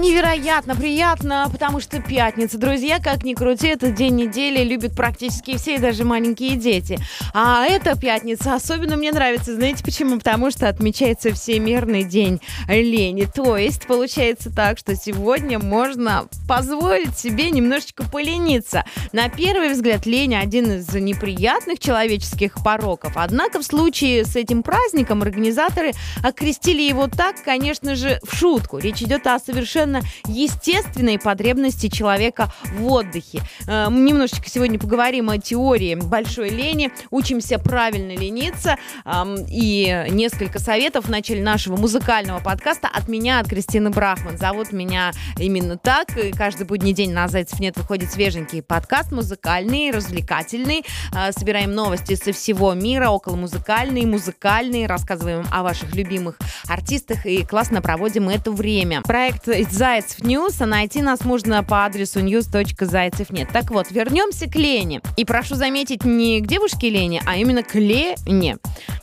Невероятно приятно, потому что пятница, друзья, как ни крути, этот день недели любят практически все, даже маленькие дети. А эта пятница особенно мне нравится, знаете почему? Потому что отмечается Всемирный день лени. То есть получается так, что сегодня можно позволить себе немножечко полениться. На первый взгляд, лень один из неприятных человеческих пороков. Однако в случае с этим праздником организаторы окрестили его так, конечно же, в шутку. Речь идет о совершенно естественной потребности человека в отдыхе. Э, немножечко сегодня поговорим о теории большой лени, учимся правильно лениться и несколько советов в начале нашего музыкального подкаста от меня, от Кристины Брахман. Зовут меня именно так. И каждый будний день на Zaycev.net выходит свеженький подкаст, музыкальный, развлекательный. Э, собираем новости со всего мира, около музыкальные, музыкальные, рассказываем о ваших любимых артистах и классно проводим это время. Проект Zaycev News, а найти нас можно по адресу news.zaycev.net. Так вот, вернемся к лени. И прошу заметить, не к девушке Лене, а именно к лени.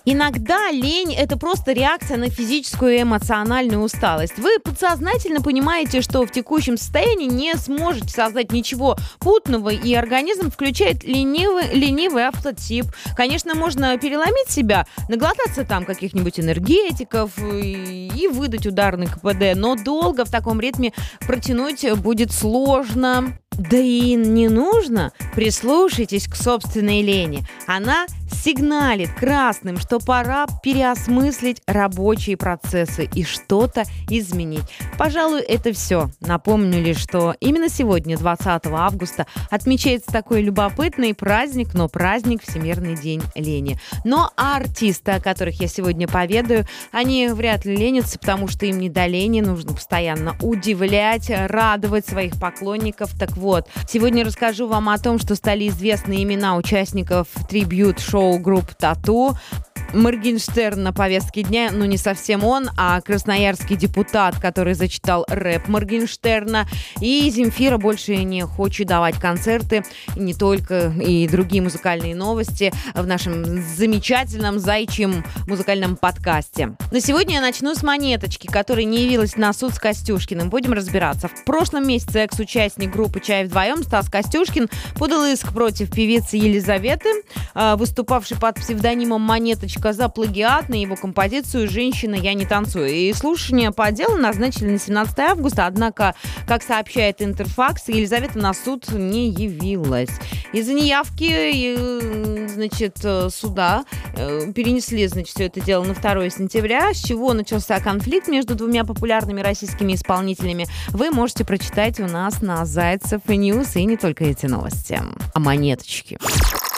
Иногда лень – это просто реакция на физическую и эмоциональную усталость. Вы подсознательно понимаете, что в текущем состоянии не сможете создать ничего путного, и организм включает ленивый, ленивый автопилот. Конечно, можно переломить себя, наглотаться там каких-нибудь энергетиков и и выдать ударный КПД, но долго в таком ритме протянуть будет сложно. Да и не нужно. Прислушайтесь к собственной лени. Она сигналит красным, что пора переосмыслить рабочие процессы и что-то изменить. Пожалуй, это все. Напомню лишь, что именно сегодня, 20 августа, отмечается такой любопытный праздник, но праздник Всемирный день лени. Но артисты, о которых я сегодня поведаю, они вряд ли ленятся, потому что им не до лени, нужно постоянно удивлять, радовать своих поклонников. Так вот, сегодня расскажу вам о том, что стали известны имена участников трибьют-шоу шоу-групп «Тату». Моргенштерн на повестке дня, ну не совсем он, а красноярский депутат, который зачитал рэп Моргенштерна. И Земфира больше не хочет давать концерты, не только, и другие музыкальные новости в нашем замечательном зайчьем музыкальном подкасте. На сегодня я начну с монеточки, которая не явилась на суд с Костюшкиным. Будем разбираться. В прошлом месяце экс-участник группы «Чай вдвоем» Стас Костюшкин подал иск против певицы Елизаветы, выступающей под псевдонимом «Монеточка» за плагиат на его композицию «Женщина, я не танцую». И слушание по делу назначили на 17 августа, однако, как сообщает Интерфакс, Елизавета на суд не явилась. Из-за неявки, э, значит, суда э, перенесли, значит, все это дело на 2 сентября, с чего начался конфликт между двумя популярными российскими исполнителями. Вы можете прочитать у нас на Zaycev News, и не только эти новости, а монеточки.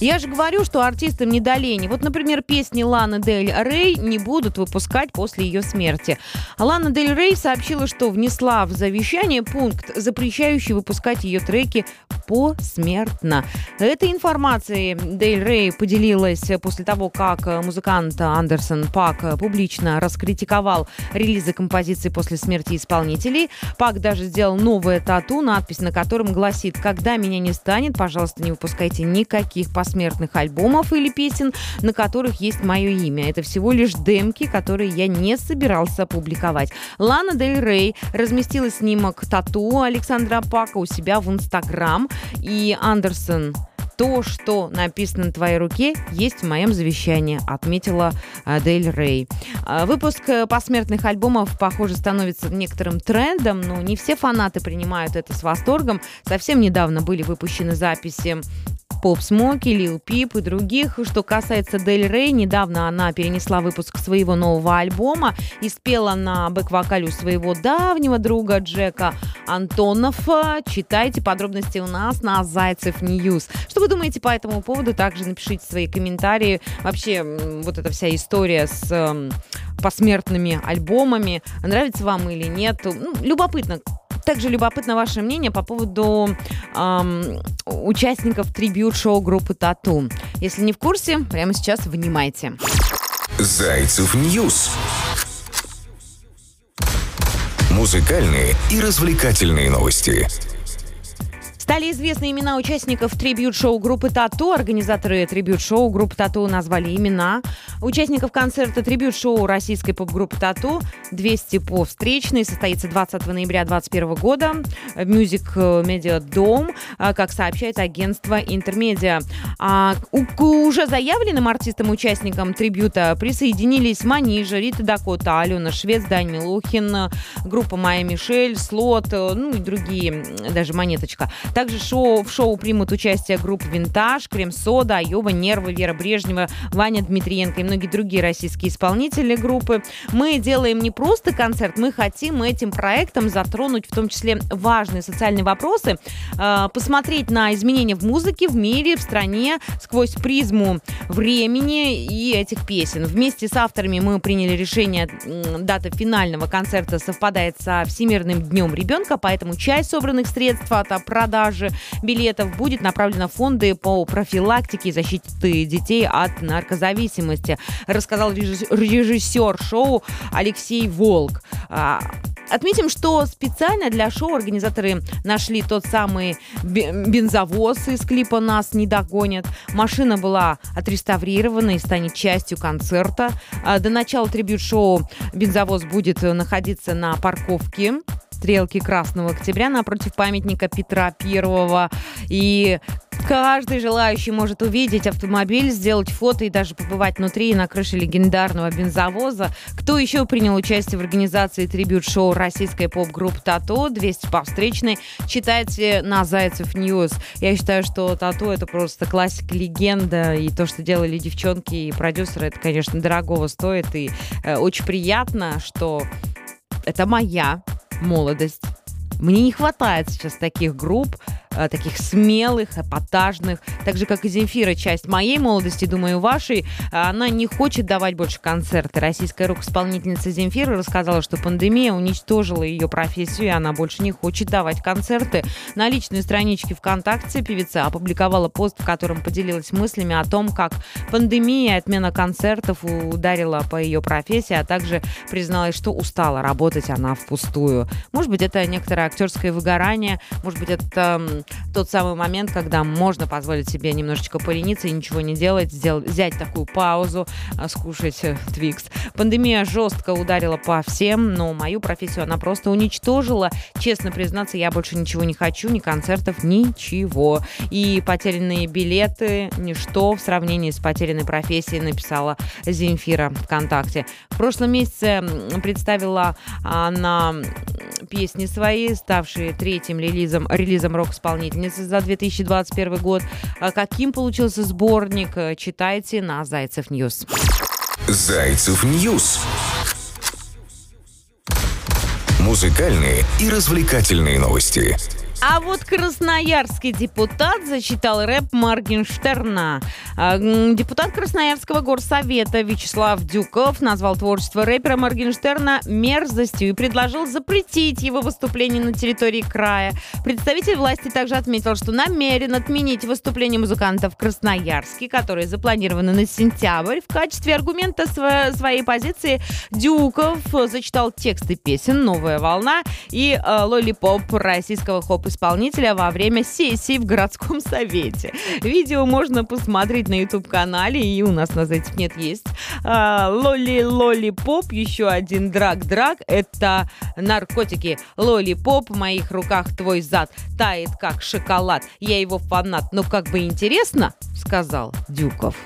Я же говорю, что артистам не до лени. Вот, например, песни Ланы Дель Рей не будут выпускать после ее смерти. Лана Дель Рей сообщила, что внесла в завещание пункт, запрещающий выпускать ее треки посмертно. Этой информацией Дель Рей поделилась после того, как музыкант Anderson .Paak публично раскритиковал релизы композиции после смерти исполнителей. Пак даже сделал новое тату, надпись на котором гласит «Когда меня не станет, пожалуйста, не выпускайте никаких посмертных посмертных альбомов или песен, на которых есть мое имя. Это всего лишь демки, которые я не собирался публиковать. Лана Дель Рей разместила снимок тату Александра Пака у себя в Инстаграм. И Андерсон то, что написано на твоей руке, есть в моем завещании, отметила Дель Рей. А, выпуск э, посмертных альбомов, похоже, становится некоторым трендом, но не все фанаты принимают это с восторгом. Совсем недавно были выпущены записи Pop Smoke, Lil Peep и других. Что касается Дель Рей, недавно она перенесла выпуск своего нового альбома и спела на бэк-вокале у своего давнего друга Джека Антоноффа. Читайте подробности у нас на Zaycev News. Что вы думаете по этому поводу? Также напишите свои комментарии. Вообще, вот эта вся история с эм, посмертными альбомами. Нравится вам или нет? Ну, любопытно, также любопытно ваше мнение по поводу эм, участников трибют-шоу группы Тату. Если не в курсе, прямо сейчас внимайте. Zaycev News Музыкальные и развлекательные новости. Стали известны имена участников трибют-шоу группы «Тату». Организаторы трибют-шоу группы «Тату» назвали имена. Участников концерта трибют-шоу российской поп-группы «Тату» 200 по встречной состоится 20 ноября 2021 года в Music Media Dome, как сообщает агентство Интермедиа. А, уже заявленным артистам-участникам трибюта присоединились Манижа, Рита Дакота, Алена Швец, Дань Милухин, группа Майя Мишель, Слот, ну и другие, даже Монеточка. Также шоу, в шоу примут участие группы «Винтаж», «Крем-сода», «Айова», «Нервы», Вера Брежнева, Ваня Дмитриенко и многие другие российские исполнители группы. Мы делаем не просто концерт, мы хотим этим проектом затронуть в том числе важные социальные вопросы, э, посмотреть на изменения в музыке, в мире, в стране сквозь призму времени и этих песен. Вместе с авторами мы приняли решение, дата финального концерта совпадает со Всемирным днем ребенка, поэтому часть собранных средств от продаж продажи билетов будет направлена в фонды по профилактике и защите детей от наркозависимости, рассказал режиссер шоу Алексей Волк. А, отметим, что специально для шоу организаторы нашли тот самый бензовоз из клипа «Нас не догонят». Машина была отреставрирована и станет частью концерта. А, до начала трибют-шоу бензовоз будет находиться на парковке стрелки Красного Октября напротив памятника Петра Первого. И Каждый желающий может увидеть автомобиль, сделать фото и даже побывать внутри и на крыше легендарного бензовоза. Кто еще принял участие в организации трибют-шоу российской поп-группы «Тату» 200 по встречной, читайте на Zaycev News. Я считаю, что «Тату» — это просто классика, легенда, и то, что делали девчонки и продюсеры, это, конечно, дорогого стоит, и э, очень приятно, что это моя молодость. Мне не хватает сейчас таких групп, таких смелых, эпатажных. Так же, как и Земфира, часть моей молодости, думаю, вашей, она не хочет давать больше концерты. Российская рок-исполнительница Земфира рассказала, что пандемия уничтожила ее профессию, и она больше не хочет давать концерты. На личной страничке ВКонтакте певица опубликовала пост, в котором поделилась мыслями о том, как пандемия и отмена концертов ударила по ее профессии, а также призналась, что устала работать она впустую. Может быть, это некоторое актерское выгорание, может быть, это тот самый момент, когда можно позволить себе немножечко полениться и ничего не делать, сделать, взять такую паузу, а, скушать Твикс. Э, Пандемия жестко ударила по всем, но мою профессию она просто уничтожила. Честно признаться, я больше ничего не хочу, ни концертов, ничего. И потерянные билеты – ничто в сравнении с потерянной профессией, написала Земфира ВКонтакте. В прошлом месяце представила она песни свои, ставшие третьим релизом, релизом рок-исполнительницы за 2021 год. А каким получился сборник, э, читайте на Zaycev News. Zaycev News. Музыкальные и развлекательные новости. А вот красноярский депутат зачитал рэп Моргенштерна. А, депутат Красноярского горсовета Вячеслав Дюков назвал творчество рэпера Моргенштерна мерзостью и предложил запретить его выступление на территории края. Представитель власти также отметил, что намерен отменить выступление музыкантов в Красноярске, которые запланированы на сентябрь. В качестве аргумента своей позиции Дюков зачитал тексты песен «Новая волна» и э, «Лолипоп» российского хоп исполнителя во время сессии в городском совете. Видео можно посмотреть на YouTube-канале, и у нас на этих нет есть. Лоли Лоли Поп, еще один драг-драг, это наркотики. Лоли Поп, в моих руках твой зад тает как шоколад. Я его фанат, но как бы интересно, сказал Дюков.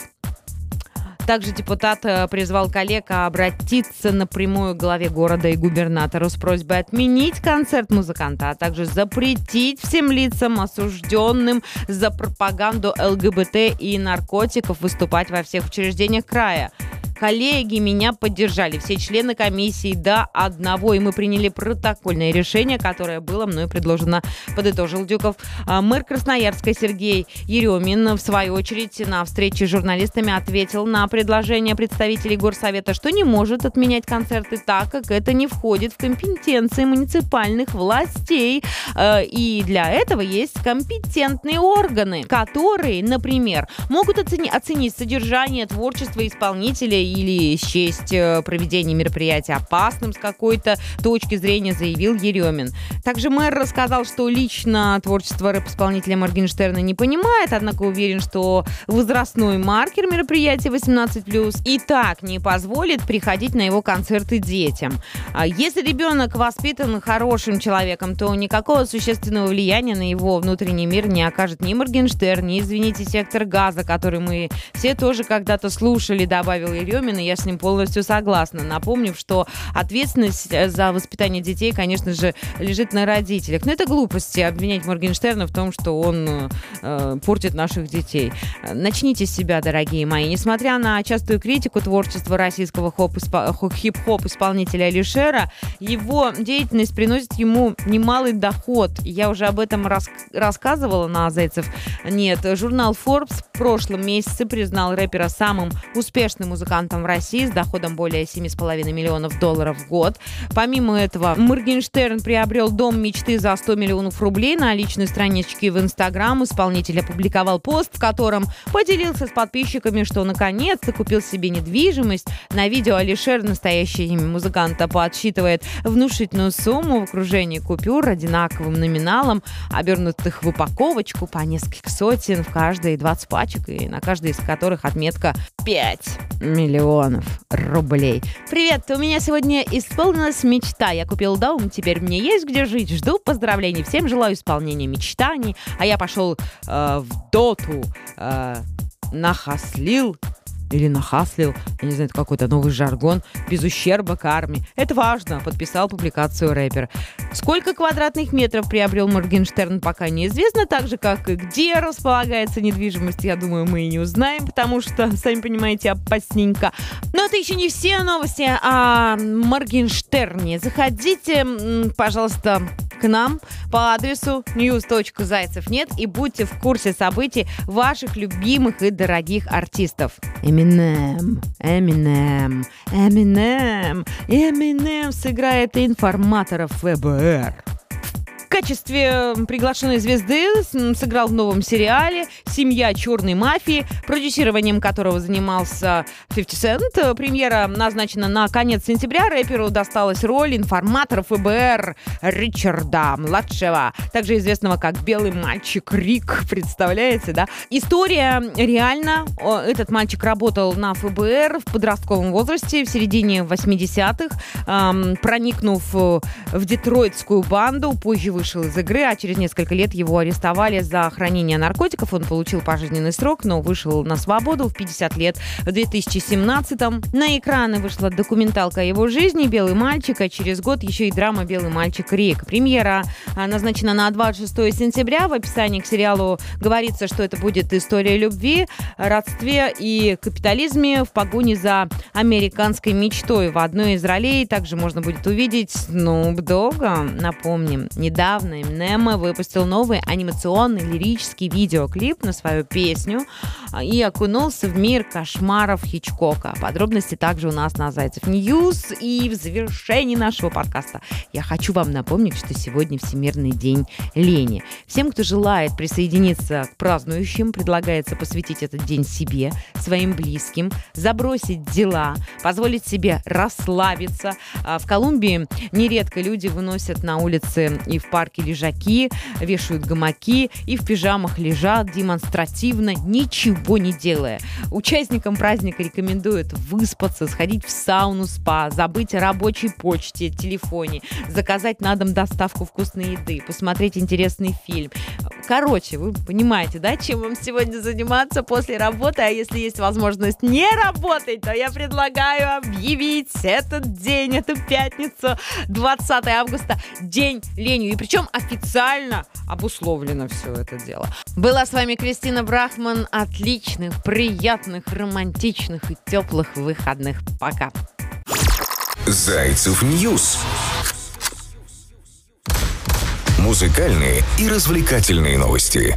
Также депутат э, призвал коллег обратиться напрямую к главе города и губернатору с просьбой отменить концерт музыканта, а также запретить всем лицам, осужденным за пропаганду ЛГБТ и наркотиков, выступать во всех учреждениях края. Коллеги меня поддержали, все члены комиссии до одного, и мы приняли протокольное решение, которое было мной предложено, подытожил Дюков. А, мэр Красноярска Сергей Еремин, в свою очередь, на встрече с журналистами ответил на предложение представителей Горсовета, что не может отменять концерты так, как это не входит в компетенции муниципальных властей. А, и для этого есть компетентные органы, которые, например, могут оцени- оценить содержание творчества исполнителей или счесть э, проведение мероприятия опасным с какой-то точки зрения, заявил Еремин. Также мэр рассказал, что лично творчество рэп-исполнителя Моргенштерна не понимает, однако уверен, что возрастной маркер мероприятия 18+, и так не позволит приходить на его концерты детям. А если ребенок воспитан хорошим человеком, то никакого существенного влияния на его внутренний мир не окажет ни Моргенштерн, ни, извините, сектор газа, который мы все тоже когда-то слушали, добавил Еремин, и я с ним полностью согласна, напомнив, что ответственность за воспитание детей, конечно же, лежит на родителях. Но это глупости обвинять Моргенштерна в том, что он э, портит наших детей. Начните с себя, дорогие мои. Несмотря на частую критику творчества российского хип-хоп исполнителя Алишера, его деятельность приносит ему немалый доход. Я уже об этом рас рассказывала на Зайцев. Нет, журнал Forbes в прошлом месяце признал рэпера самым успешным музыкантом в России с доходом более 7,5 миллионов долларов в год. Помимо этого, Моргенштерн приобрел дом мечты за 100 миллионов рублей. На личной страничке в Инстаграм исполнитель опубликовал пост, в котором поделился с подписчиками, что наконец-то купил себе недвижимость. На видео Алишер, настоящее имя музыканта, подсчитывает внушительную сумму в окружении купюр одинаковым номиналом, обернутых в упаковочку по несколько сотен в каждой 20 пачек, и на каждой из которых отметка 5 миллионов рублей. Привет, у меня сегодня исполнилась мечта. Я купил дом, теперь мне есть где жить. Жду поздравлений. Всем желаю исполнения мечтаний. А я пошел э, в доту, э, нахаслил или нахаслил, я не знаю, это какой-то новый жаргон, без ущерба к армии. Это важно, подписал публикацию рэпер. Сколько квадратных метров приобрел Моргенштерн, пока неизвестно, так же, как и где располагается недвижимость, я думаю, мы и не узнаем, потому что, сами понимаете, опасненько. Но это еще не все новости о Моргенштерне. Заходите, пожалуйста, к нам по адресу news.зайцев.нет и будьте в курсе событий ваших любимых и дорогих артистов. Эминем, Эминем, Эминем, Эминем сыграет информатора ФБР качестве приглашенной звезды сыграл в новом сериале «Семья черной мафии», продюсированием которого занимался 50 Cent. Премьера назначена на конец сентября. Рэперу досталась роль информатора ФБР Ричарда младшего, также известного как «Белый мальчик Рик». Представляете, да? История реально. Этот мальчик работал на ФБР в подростковом возрасте в середине 80-х, проникнув в детройтскую банду, позже вышел из игры, а через несколько лет его арестовали за хранение наркотиков. Он получил пожизненный срок, но вышел на свободу в 50 лет. В 2017-м на экраны вышла документалка о его жизни «Белый мальчик», а через год еще и драма «Белый мальчик Рик». Премьера а, назначена на 26 сентября. В описании к сериалу говорится, что это будет история любви, родстве и капитализме в погоне за американской мечтой. В одной из ролей также можно будет увидеть Снуп Дога. Напомним, недавно недавно Eminem выпустил новый анимационный лирический видеоклип на свою песню а, и окунулся в мир кошмаров Хичкока. Подробности также у нас на Zaycev News. И в завершении нашего подкаста я хочу вам напомнить, что сегодня Всемирный день лени. Всем, кто желает присоединиться к празднующим, предлагается посвятить этот день себе, своим близким, забросить дела, позволить себе расслабиться. А, в Колумбии нередко люди выносят на улицы и в парк парке лежаки, вешают гамаки и в пижамах лежат демонстративно, ничего не делая. Участникам праздника рекомендуют выспаться, сходить в сауну, спа, забыть о рабочей почте, телефоне, заказать на дом доставку вкусной еды, посмотреть интересный фильм. Короче, вы понимаете, да, чем вам сегодня заниматься после работы, а если есть возможность не работать, то я предлагаю объявить этот день, эту пятницу, 20 августа, день ленью. И причем официально обусловлено все это дело. Была с вами Кристина Брахман. Отличных, приятных, романтичных и теплых выходных. Пока. Zaycev News. Музыкальные и развлекательные новости.